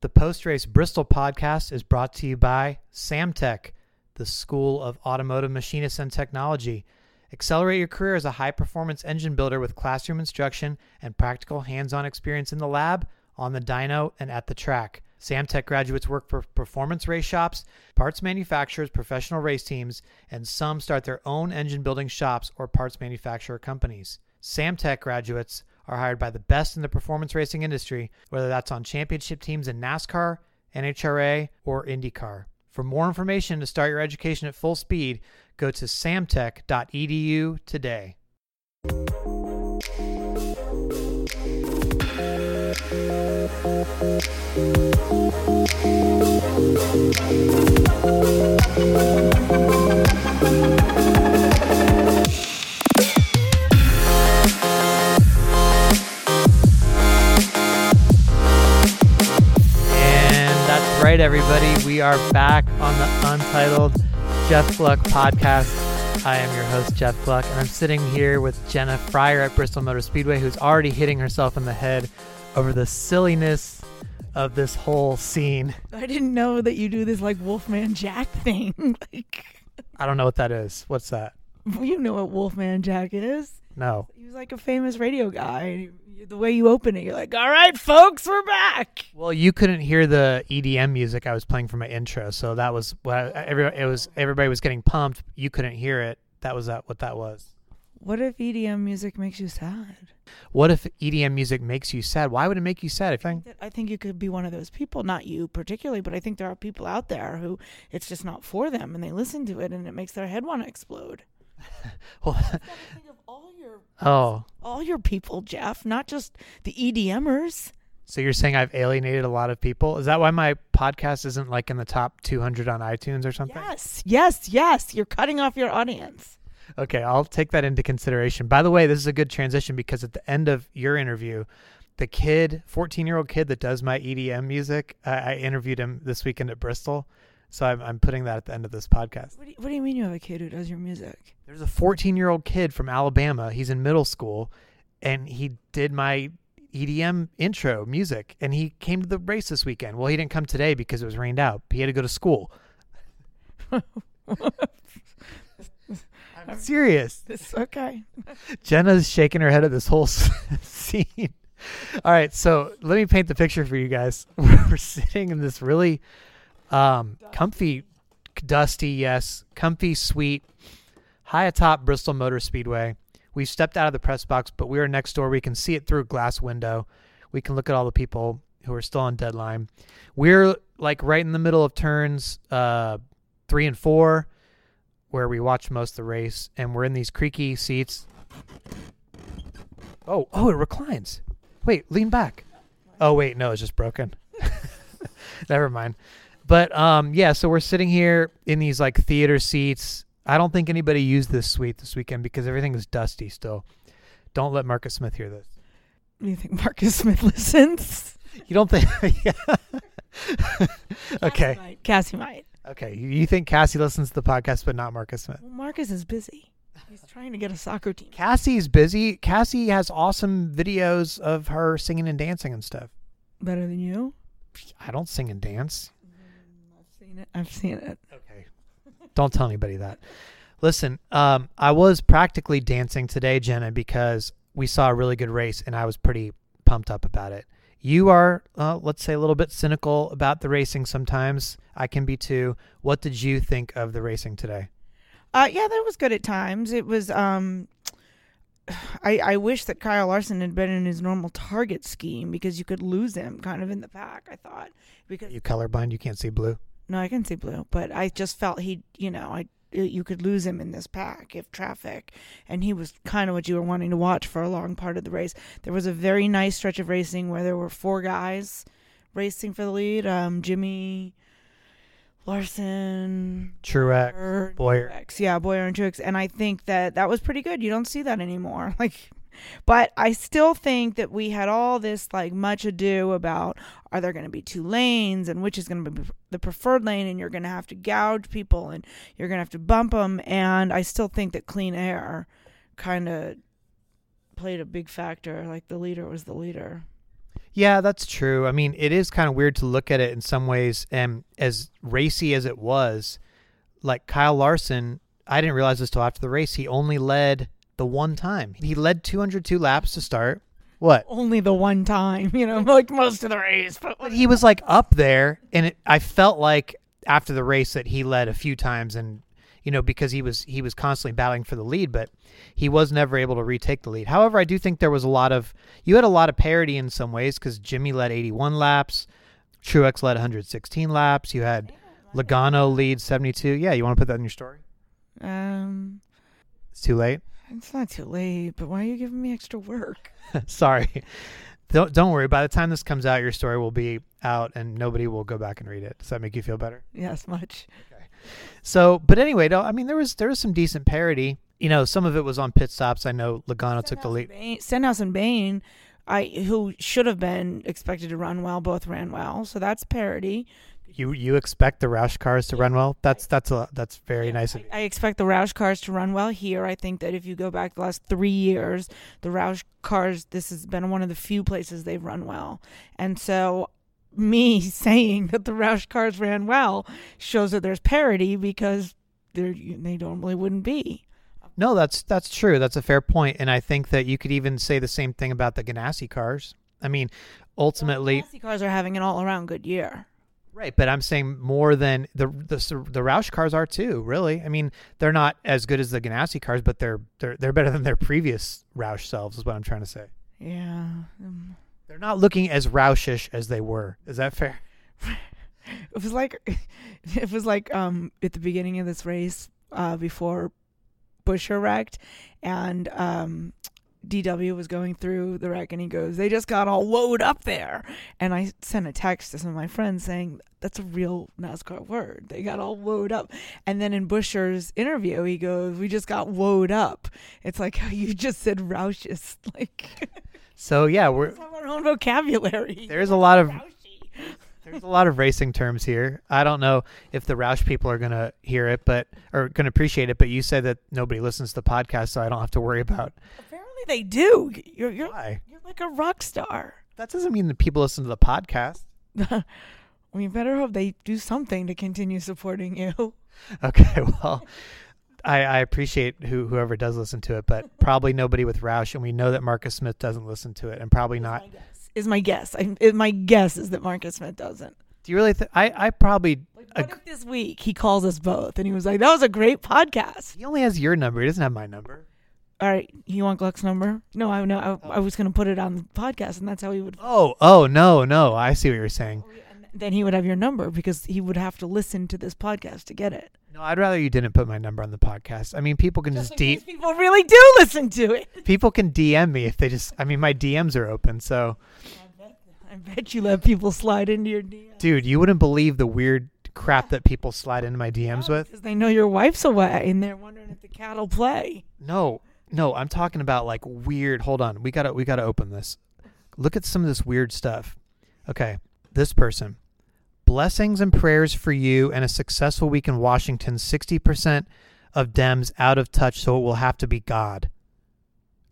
The post race Bristol podcast is brought to you by Samtech, the School of Automotive Machinists and Technology. Accelerate your career as a high performance engine builder with classroom instruction and practical hands on experience in the lab, on the dyno, and at the track. Samtech graduates work for performance race shops, parts manufacturers, professional race teams, and some start their own engine building shops or parts manufacturer companies. Samtech graduates are hired by the best in the performance racing industry, whether that's on championship teams in NASCAR, NHRA, or IndyCar. For more information to start your education at full speed, go to samtech.edu today. And We are back on the Untitled Jeff Gluck podcast. I am your host, Jeff Gluck, and I'm sitting here with Jenna Fryer at Bristol Motor Speedway, who's already hitting herself in the head over the silliness of this whole scene. I didn't know that you do this like Wolfman Jack thing. like, I don't know what that is. What's that? you know what Wolfman Jack is? No. He was like a famous radio guy. The way you open it, you're like, "All right, folks, we're back." Well, you couldn't hear the EDM music I was playing for my intro, so that was what every it was. Everybody was getting pumped. You couldn't hear it. That was that what that was. What if EDM music makes you sad? What if EDM music makes you sad? Why would it make you sad? If I, I think you could be one of those people, not you particularly, but I think there are people out there who it's just not for them, and they listen to it, and it makes their head want to explode. well, of all your oh, all your people, Jeff, not just the EDMers. so you're saying I've alienated a lot of people? Is that why my podcast isn't like in the top 200 on iTunes or something? Yes, yes, yes. You're cutting off your audience. Okay, I'll take that into consideration. By the way, this is a good transition because at the end of your interview, the kid, 14 year old kid that does my EDM music, I, I interviewed him this weekend at Bristol. So I'm, I'm putting that at the end of this podcast. What do, you, what do you mean you have a kid who does your music? There's a 14 year old kid from Alabama. He's in middle school and he did my EDM intro music and he came to the race this weekend. Well, he didn't come today because it was rained out. He had to go to school. I'm serious. It's okay. Jenna's shaking her head at this whole scene. All right, so let me paint the picture for you guys. We're sitting in this really um, comfy, dusty, yes, comfy, sweet, high atop Bristol Motor Speedway. We've stepped out of the press box, but we are next door. We can see it through a glass window. We can look at all the people who are still on deadline. We're like right in the middle of turns uh, three and four, where we watch most of the race, and we're in these creaky seats. Oh, oh, it reclines. Wait, lean back. Oh, wait, no, it's just broken. Never mind. But um, yeah, so we're sitting here in these like theater seats. I don't think anybody used this suite this weekend because everything is dusty still. Don't let Marcus Smith hear this. Do you think Marcus Smith listens? You don't think? yeah. okay, Cassie might. Cassie might. okay. You you think Cassie listens to the podcast, but not Marcus Smith? Well, Marcus is busy. He's trying to get a soccer team. Cassie's busy. Cassie has awesome videos of her singing and dancing and stuff. Better than you? I don't sing and dance. I've seen it. I've seen it. Okay. Don't tell anybody that. Listen, um, I was practically dancing today, Jenna, because we saw a really good race and I was pretty pumped up about it. You are, uh, let's say, a little bit cynical about the racing sometimes. I can be too. What did you think of the racing today? Uh, yeah, that was good at times. It was. Um, I I wish that Kyle Larson had been in his normal target scheme because you could lose him kind of in the pack. I thought because You colorblind, you can't see blue. No, I can see blue, but I just felt he, you know, I you could lose him in this pack if traffic, and he was kind of what you were wanting to watch for a long part of the race. There was a very nice stretch of racing where there were four guys racing for the lead. Um, Jimmie Larson, Truex, Bowyer, Bowyer. Truex. yeah, Bowyer and Truex, and I think that that was pretty good. You don't see that anymore. Like, but I still think that we had all this like much ado about are there going to be two lanes and which is going to be the preferred lane, and you're going to have to gouge people and you're going to have to bump them. And I still think that clean air kind of played a big factor. Like the leader was the leader. Yeah, that's true. I mean, it is kind of weird to look at it in some ways, and as racy as it was, like Kyle Larson, I didn't realize this till after the race. He only led the one time. He led 202 laps to start. What? Only the one time, you know, like most of the race. But But he was like up there, and it, I felt like after the race that he led a few times, and you know because he was he was constantly battling for the lead, but he was never able to retake the lead. However, I do think there was a lot of you had a lot of parity in some ways because Jimmie led 81 laps, Truex led 116 laps. You had Logano lead 72. Yeah, you want to put that in your story? um, It's too late. It's not too late. But why are you giving me extra work? Sorry. Don't don't worry. By the time this comes out, your story will be out, and nobody will go back and read it. Does that make you feel better? Yes, much. Okay. So, but anyway, though, I mean, there was there was some decent parity. You know, some of it was on pit stops. I know Logano took the lead. Bayne, Stenhouse and Bayne, I who should have been expected to run well, both ran well. So that's parity. You you expect the Roush cars to run well? That's that's a that's very nice of you. I expect the Roush cars to run well here. I think that if you go back the last three years, the Roush cars, this has been one of the few places they've run well. And so, me saying that the Roush cars ran well shows that there's parity because they're, they normally wouldn't be. No, that's that's true. That's a fair point, and I think that you could even say the same thing about the Ganassi cars. I mean, ultimately, Ganassi cars are having an all around good year. Right? But I'm saying more than the the the Roush cars are too. Really, I mean, they're not as good as the Ganassi cars, but they're they're they're better than their previous Roush selves. Is what I'm trying to say. Yeah. Um, They're not looking as Roushish as they were. Is that fair? it was like it was like um at the beginning of this race uh before Buescher wrecked and um DW was going through the wreck and he goes, They just got all woed up there and I sent a text to some of my friends saying that's a real NASCAR word. They got all woed up. And then in Buescher's interview he goes, We just got woed up. It's like how you just said Roush's like So yeah, we're have our own vocabulary. there's a lot of There's a lot of racing terms here. I don't know if the Roush people are gonna hear it, but or gonna appreciate it. But you said that nobody listens to the podcast, so I don't have to worry about they do. You're you're why. you're like a rock star. That doesn't mean that people listen to the podcast. we better hope they do something to continue supporting you. Okay, well, I, I appreciate who whoever does listen to it, but probably nobody with Roush, and we know that Marcus Smith doesn't listen to it, and probably not. Is my guess. I, it, my guess is that Marcus Smith doesn't. Do you really? Th- I I probably. Like, Ag- what if this week he calls us both and he was like, "That was a great podcast." He only has your number. He doesn't have my number. All right, you want Gluck's number? No, I no, I, I was going to put it on the podcast, and that's how he would. Oh, oh no, no. I see what you're saying. Oh, then he would have your number because he would have to listen to this podcast to get it. No, I'd rather you didn't put my number on the podcast. I mean, people can just, in D- case people really do listen to it. people can DM me if they just. I mean, my DMs are open. So, I bet you let people slide into your DMs. dude, you wouldn't believe the weird crap that people slide into my DMs with. Because they know your wife's away and they're wondering if the cat'll play. No, no, I'm talking about like weird. Hold on, we gotta we gotta open this. Look at some of this weird stuff. Okay, this person. Blessings and prayers for you and a successful week in Washington. Sixty percent of Dems out of touch, so it will have to be God.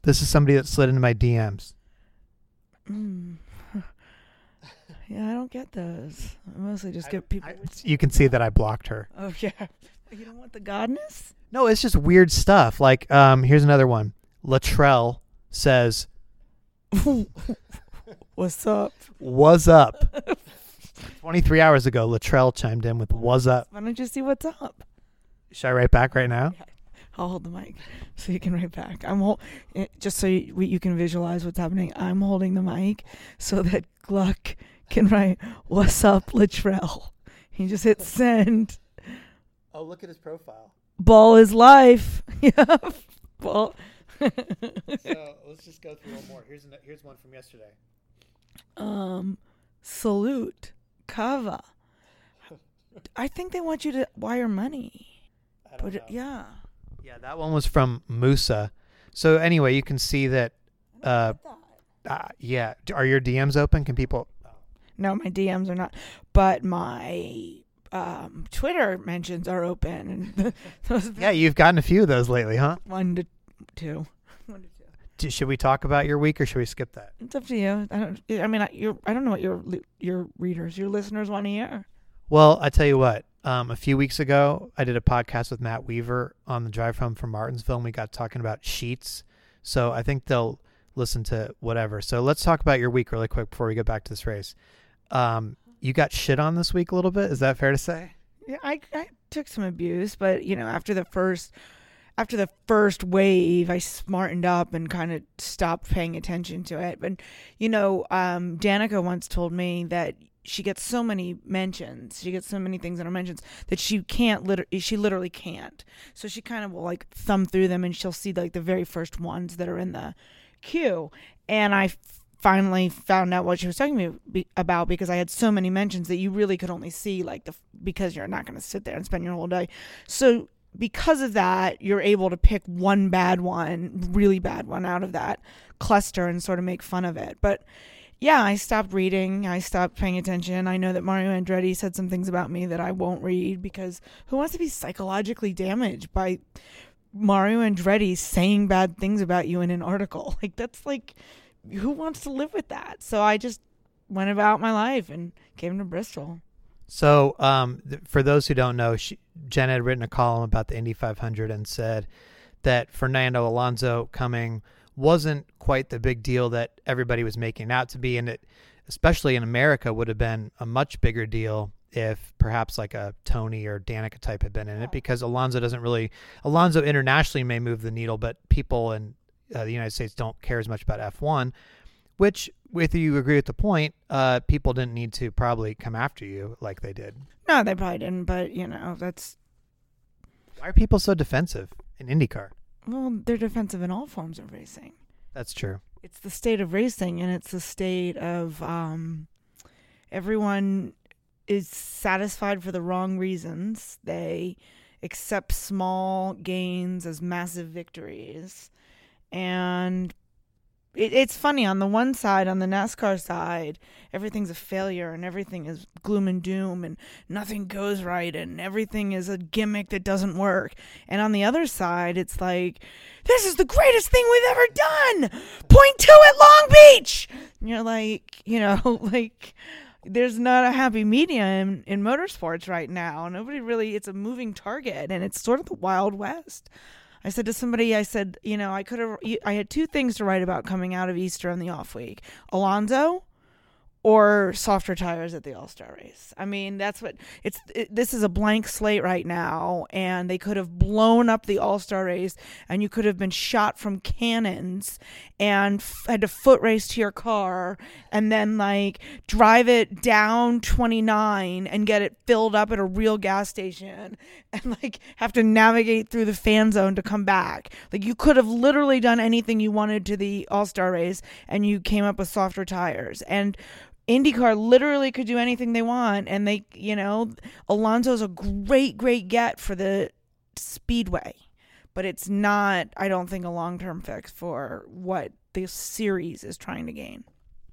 This is somebody that slid into my DMs. Mm. yeah, I don't get those. I mostly just get people. I- you can see that I blocked her. oh yeah, you don't want the godness. No, it's just weird stuff. Like, um, here's another one. Latrell says, What's up? "Was up." 23 hours ago, Latrell chimed in with "Was up." Why don't you see what's up? Should I write back right now? I'll hold the mic so you can write back. I'm hol- eh, just so you, you can visualize what's happening. I'm holding the mic so that Gluck can write "What's up, Latrell." He just hit send. Oh, look at his profile. Ball is life. yeah. Ball. So let's just go through one more. Here's an, here's one from yesterday. um, salute, Kava. I think they want you to wire money. I But it- yeah. Yeah, that one was from Musa. So anyway, you can see that. Uh, uh, yeah, are your DMs open? Can people? No, my DMs are not, but my um, Twitter mentions are open. And those Yeah, you've gotten a few of those lately, huh? one to two. One to two. D- Should we talk about your week or should we skip that? It's up to you. I don't. I mean, I, you're, I don't know what your your readers, your listeners want to hear. Well, I tell you what. Um, a few weeks ago, I did a podcast with Matt Weaver on the drive home from Martinsville, and we got talking about sheets. So I think they'll listen to whatever. So let's talk about your week really quick before we get back to this race. Um, you got shit on this week a little bit. Is that fair to say? Yeah, I, I took some abuse, but you know, after the first after the first wave, I smartened up and kind of stopped paying attention to it. But you know, um, Danica once told me that she gets so many mentions, she gets so many things in her mentions that she can't literally, she literally can't. So she kind of will like thumb through them and she'll see like the very first ones that are in the queue. And I finally found out what she was talking to me about because I had so many mentions that you really could only see like the because you're not going to sit there and spend your whole day. So because of that, you're able to pick one bad one, really bad one out of that cluster and sort of make fun of it. But yeah, I stopped reading. I stopped paying attention. I know that Mario Andretti said some things about me that I won't read because who wants to be psychologically damaged by Mario Andretti saying bad things about you in an article? Like that's like who wants to live with that? So I just went about my life and came to Bristol. So, um, th- for those who don't know, she, Jen had written a column about the Indy 500 and said that Fernando Alonso coming wasn't quite the big deal that everybody was making out to be, and it, especially in America, would have been a much bigger deal if perhaps like a Tony or Danica type had been in it, because Alonso doesn't really. Alonso internationally may move the needle, but people in uh, the United States don't care as much about F1 which whether you agree with the point uh people didn't need to probably come after you like they did No, they probably didn't, but you know, that's why are people so defensive in indycar well, they're defensive in all forms of racing. that's true It's the state of racing and it's the state of um everyone is satisfied for the wrong reasons. They accept small gains as massive victories. And it, it's funny on the one side, on the NASCAR side, everything's a failure and everything is gloom and doom and nothing goes right and everything is a gimmick that doesn't work. And on the other side, it's like, this is the greatest thing we've ever done. Point two at Long Beach. And you're like, you know, like there's not a happy medium in, in motorsports right now. Nobody really, it's a moving target and it's sort of the Wild West. I said to somebody, I said, you know, I could have, I had two things to write about coming out of Easter on the off week. Alonso or softer tires at the All Star race. I mean, that's what it's. It, this is a blank slate right now, and they could have blown up the All Star race, and you could have been shot from cannons and f- had to foot race to your car, and then like drive it down 29 and get it filled up at a real gas station, and like have to navigate through the fan zone to come back. Like you could have literally done anything you wanted to the All Star race, and you came up with softer tires and. IndyCar literally could do anything they want, and they, you know, Alonso's a great, great get for the Speedway, but it's not. I don't think a long term fix for what the series is trying to gain.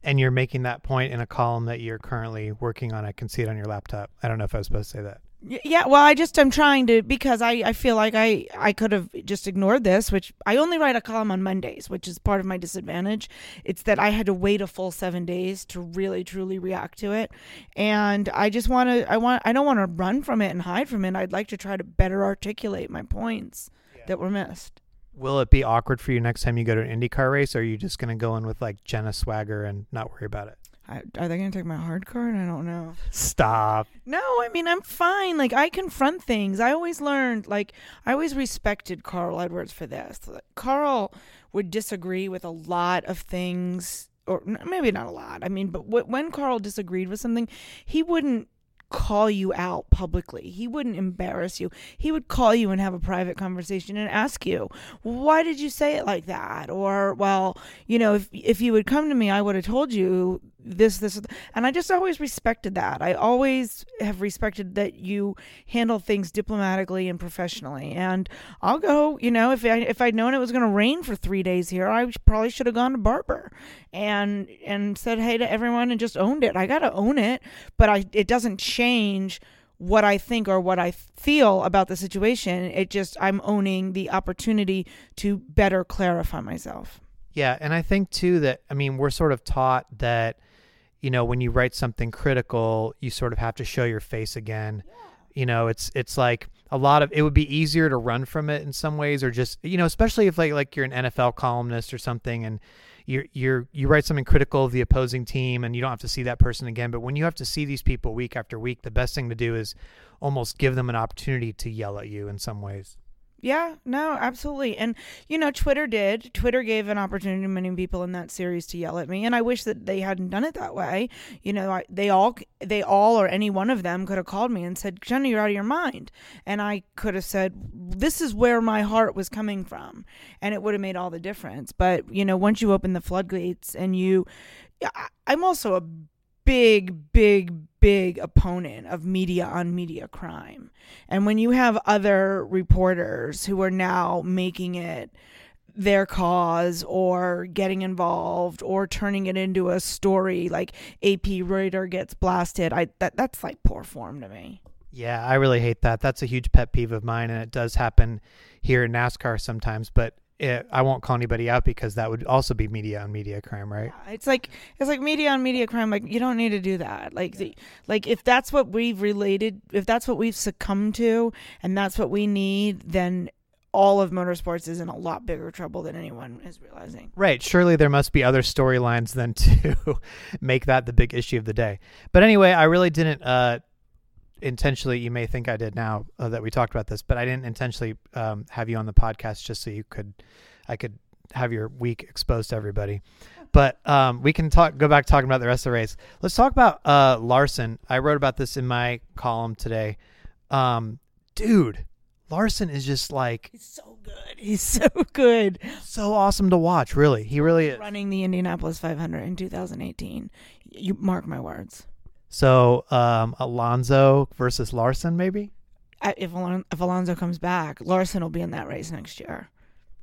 and you're making that point in a column that you're currently working on i can see it on your laptop i don't know if i was supposed to say that Yeah, well, I just am trying to because I, I feel like I I could have just ignored this, which I only write a column on Mondays, which is part of my disadvantage. It's that I had to wait a full seven days to really truly react to it, and I just want to I want I don't want to run from it and hide from it. I'd like to try to better articulate my points that were missed. will it be awkward for you next time you go to an indycar race or are you just going to go in with like jenna swagger and not worry about it I, are they going to take my hard card? I don't know. stop No, I mean I'm fine. Like I confront things. I always learned. Like I always respected Carl Edwards for this. Like, Carl would disagree with a lot of things, or maybe not a lot. I mean, but wh- when Carl disagreed with something, he wouldn't call you out publicly. He wouldn't embarrass you. He would call you and have a private conversation and ask you, "Why did you say it like that?" Or, "Well, you know, if if you would come to me, I would have told you this this and I just always respected that. I always have respected that you handle things diplomatically and professionally. And I'll go, you know, if I if I'd known it was going to rain for 3 days here, I probably should have gone to Barber and and said hey to everyone and just owned it. I got to own it, but I it doesn't change what I think or what I feel about the situation. It just I'm owning the opportunity to better clarify myself. Yeah, and I think too that I mean we're sort of taught that you know when you write something critical, you sort of have to show your face again. You know, it's it's like a lot of it would be easier to run from it in some ways or just you know, especially if like like you're an NFL columnist or something and you're you're you write something critical of the opposing team and you don't have to see that person again, but when you have to see these people week after week, the best thing to do is almost give them an opportunity to yell at you in some ways. Yeah, no, absolutely. And, you know, Twitter did. Twitter gave an opportunity to many people in that series to yell at me. And I wish that they hadn't done it that way. You know, I, they all, they all, or any one of them could have called me and said, Jenna, you're out of your mind. And I could have said, this is where my heart was coming from. And it would have made all the difference. But, you know, once you open the floodgates and you, I'm also a big, big, big opponent of media on media crime. And when you have other reporters who are now making it their cause or getting involved or turning it into a story like AP writer gets blasted, I that that's like poor form to me. Yeah, I really hate that. That's a huge pet peeve of mine and it does happen here in NASCAR sometimes, but it, I won't call anybody out because that would also be media on media crime, right? Yeah, it's like it's like media on media crime. Like you don't need to do that. Like the, like if that's what we've related, if that's what we've succumbed to, and that's what we need, then all of motorsports is in a lot bigger trouble than anyone is realizing. Right. Surely there must be other storylines than to make that the big issue of the day. But anyway, I really didn't uh, intentionally. You may think I did now uh, that we talked about this, but I didn't intentionally um, have you on the podcast just so you could, I could have your week exposed to everybody. But um, we can talk. Go back talking about the rest of the race. Let's talk about uh, Larson. I wrote about this in my column today. Um, dude, Larson is just like he's so good. He's so good. So awesome to watch. Really, he really is running the Indianapolis 500 in 2018. You mark my words. So um, Alonso versus Larson, maybe. If Alon- if Alonso comes back, Larson will be in that race next year.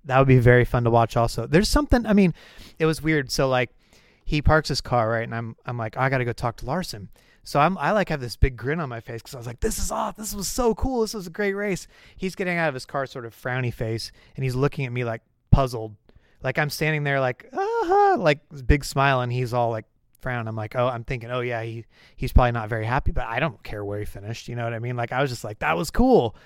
That would be very fun to watch. Also, there's something. I mean, it was weird. So like, he parks his car right, and I'm I'm like, I got to go talk to Larson. So I'm I like have this big grin on my face because I was like, this is off. This was so cool. This was a great race. He's getting out of his car, sort of frowny face, and he's looking at me like puzzled. Like I'm standing there like, ah, like big smile, and he's all like frown. I'm like, oh, I'm thinking, oh yeah, he he's probably not very happy, but I don't care where he finished. You know what I mean? Like I was just like, that was cool.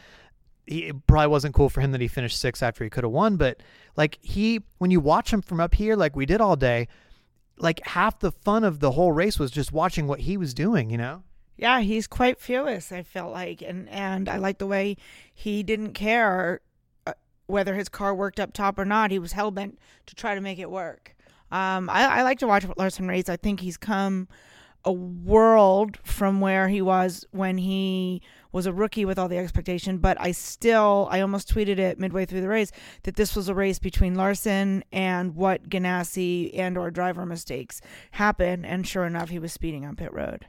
He, it probably wasn't cool for him that he finished sixth after he could have won, but like he, when you watch him from up here, like we did all day, like half the fun of the whole race was just watching what he was doing. You know? Yeah, he's quite fearless. I felt like, and and I like the way he didn't care uh, whether his car worked up top or not. He was hell bent to try to make it work. Um, I, I like to watch Larson race. I think he's come a world from where he was when he was a rookie with all the expectation. But I still, I almost tweeted it midway through the race that this was a race between Larson and what Ganassi and or driver mistakes happen. And sure enough, he was speeding on pit road.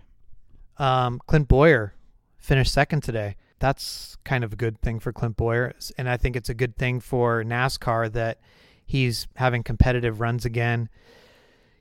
Um, Clint Bowyer finished second today. That's kind of a good thing for Clint Bowyer, and I think it's a good thing for NASCAR that He's having competitive runs again.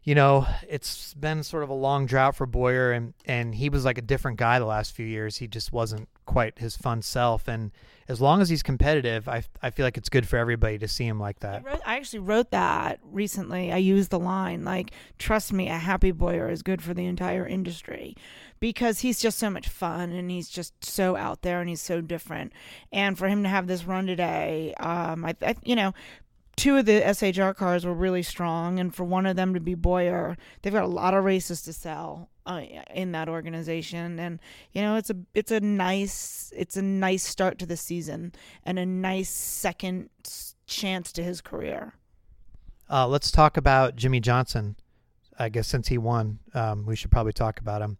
You know, it's been sort of a long drought for Bowyer, and, and he was like a different guy the last few years. He just wasn't quite his fun self. And as long as he's competitive, I, I feel like it's good for everybody to see him like that. I, wrote, I actually wrote that recently. I used the line, like, trust me, a happy Bowyer is good for the entire industry because he's just so much fun and he's just so out there and he's so different. And for him to have this run today, um, I, I you know, two of the SHR cars were really strong, and for one of them to be Bowyer, they've got a lot of races to sell uh, in that organization, and you know it's a it's a nice it's a nice start to the season and a nice second chance to his career. Uh, let's talk about Jimmie Johnson. I guess since he won, um, we should probably talk about him.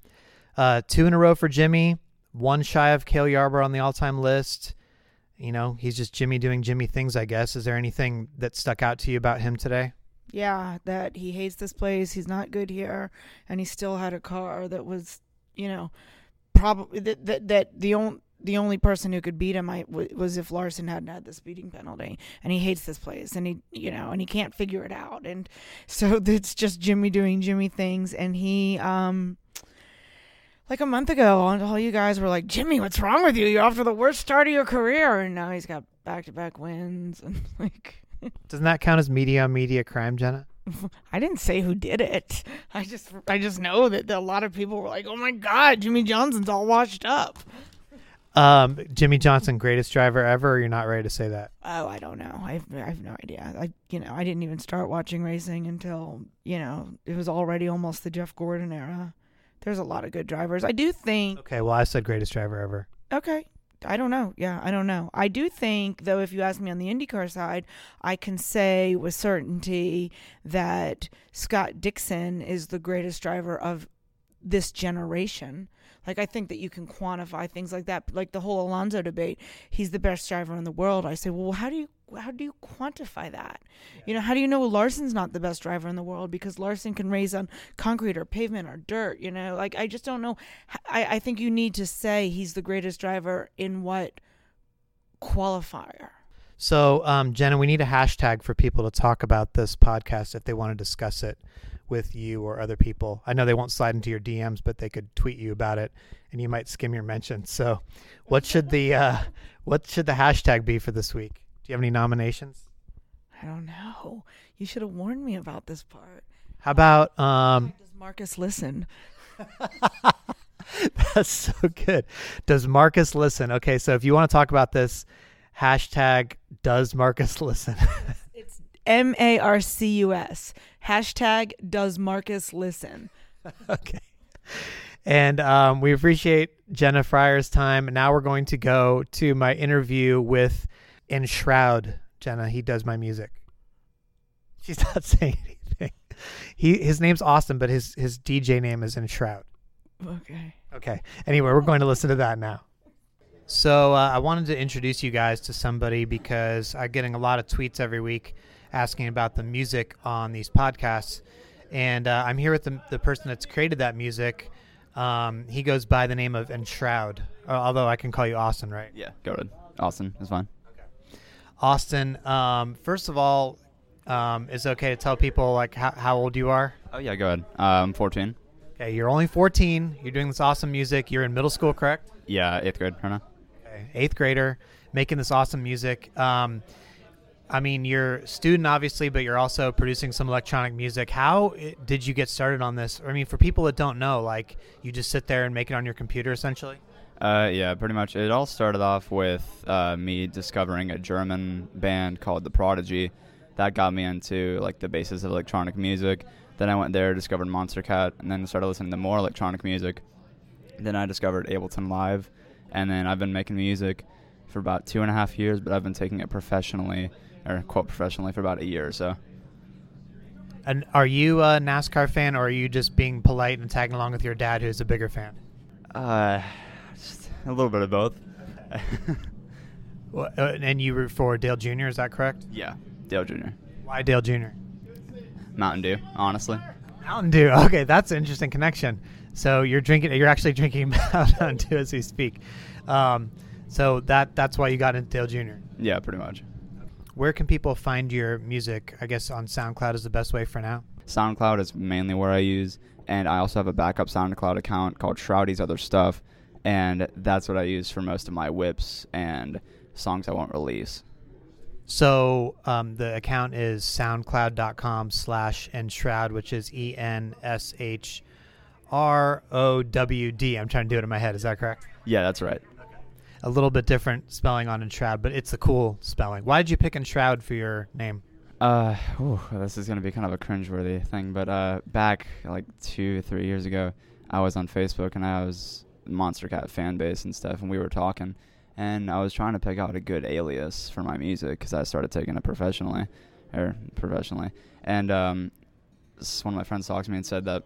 Uh, two in a row for Jimmie, one shy of Cale Yarborough on the all-time list. You know, he's just Jimmie doing Jimmie things, I guess. Is there anything that stuck out to you about him today? Yeah, that he hates this place. He's not good here, and he still had a car that was, you know, probably that that, that the only the only person who could beat him I, w- was if Larson hadn't had the speeding penalty. And he hates this place, and he, you know, and he can't figure it out. And so it's just Jimmie doing Jimmie things, and he, um, like a month ago, all you guys were like, Jimmie, what's wrong with you? You're off to the worst start of your career. And now he's got back to back wins. And like, doesn't that count as media on media crime, Jenna? I didn't say who did it. I just I just know that a lot of people were like, "Oh my God, Jimmie Johnson's all washed up." Um, Jimmie Johnson, greatest driver ever. Or you're not ready to say that. Oh, I don't know. I have, I have no idea. I you know I didn't even start watching racing until you know it was already almost the Jeff Gordon era. There's a lot of good drivers. I do think. Okay, well I said greatest driver ever. Okay. I don't know. Yeah, I don't know. I do think, though, if you ask me on the IndyCar side, I can say with certainty that Scott Dixon is the greatest driver of this generation. Like I think that you can quantify things like that, like the whole Alonso debate. He's the best driver in the world. I say, well, how do you how do you quantify that? Yeah. You know, how do you know Larson's not the best driver in the world because Larson can race on concrete or pavement or dirt? You know, like I just don't know. I I think you need to say he's the greatest driver in what qualifier. So, um, Jenna, we need a hashtag for people to talk about this podcast if they want to discuss it with you or other people. I know they won't slide into your DMs, but they could tweet you about it, and you might skim your mentions. So, what should the uh, what should the hashtag be for this week? Do you have any nominations? I don't know. You should have warned me about this part. How about um? Does Marcus listen? That's so good. Does Marcus listen? Okay, so if you want to talk about this, hashtag does Marcus listen? M A R C U S. Hashtag does Marcus listen? okay. And um, we appreciate Jenna Fryer's time. Now we're going to go to my interview with Enshrowd. Jenna, he does my music. She's not saying anything. He his name's Austin, but his his DJ name is Enshrowd. Okay. Okay. Anyway, we're going to listen to that now. So uh, I wanted to introduce you guys to somebody because I'm getting a lot of tweets every week asking about the music on these podcasts. And uh, I'm here with the, the person that's created that music. Um, he goes by the name of Enshrowd, uh, although I can call you Austin, right? Yeah, go ahead. Austin is fine. Okay. Austin, um, first of all, um, is it okay to tell people like how, how old you are? Oh yeah, go ahead. I'm 14. Okay, you're only 14. You're doing this awesome music. You're in middle school, correct? Yeah, eighth grade right now. Okay, eighth grader, making this awesome music. Um, I mean, you're a student, obviously, but you're also producing some electronic music. How did you get started on this? I mean, for people that don't know, like, you just sit there and make it on your computer, essentially? Uh, yeah, pretty much. It all started off with uh, me discovering a German band called The Prodigy. That got me into like the basis of electronic music. Then I went there, discovered Monstercat, and then started listening to more electronic music. Then I discovered Ableton Live, and then I've been making music for about two and a half years, but I've been taking it professionally or quote professionally for about a year or so. And are you a NASCAR fan, or are you just being polite and tagging along with your dad, who's a bigger fan? Uh, a little bit of both. well, uh, and you root for Dale Jr. Is that correct? Yeah, Dale Jr. Why Dale Jr.? Mountain Dew, honestly. Mountain Dew. Okay, that's an interesting connection. So you're drinking. You're actually drinking Mountain Dew as we speak. Um, so that that's why you got into Dale Jr. Yeah, pretty much. Where can people find your music? I guess on SoundCloud is the best way for now. SoundCloud is mainly where I use, and I also have a backup SoundCloud account called Shroudy's Other Stuff, and that's what I use for most of my whips and songs I won't release. So um, the account is soundcloud.com slash enshrowd, which is E N S H R O W D. I'm trying to do it in my head. Is that correct? Yeah, that's right a little bit different spelling on Enshrowd, but it's a cool spelling. Why did you pick Enshrowd for your name? Uh, ooh, this is gonna be kind of a cringeworthy thing, but uh, back like two, three years ago, I was on Facebook and I was Monstercat fan base and stuff, and we were talking, and I was trying to pick out a good alias for my music because I started taking it professionally, or professionally, and um, one of my friends talked to me and said that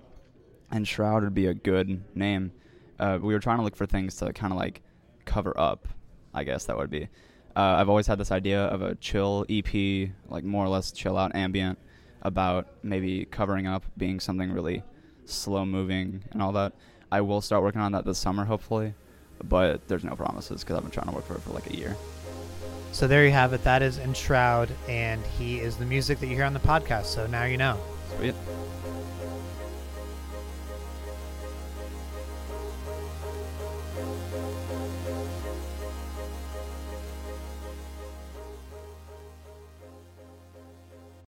Enshrowd would be a good name. Uh, we were trying to look for things to kind of like cover up. I guess that would be. Uh, I've always had this idea of a chill EP, like more or less chill out ambient, about maybe covering up, being something really slow moving and all that. I will start working on that this summer, hopefully, but there's no promises because I've been trying to work for it for like a year. So there you have it. That is Enshrowd, and he is the music that you hear on the podcast. So now you know. Sweet.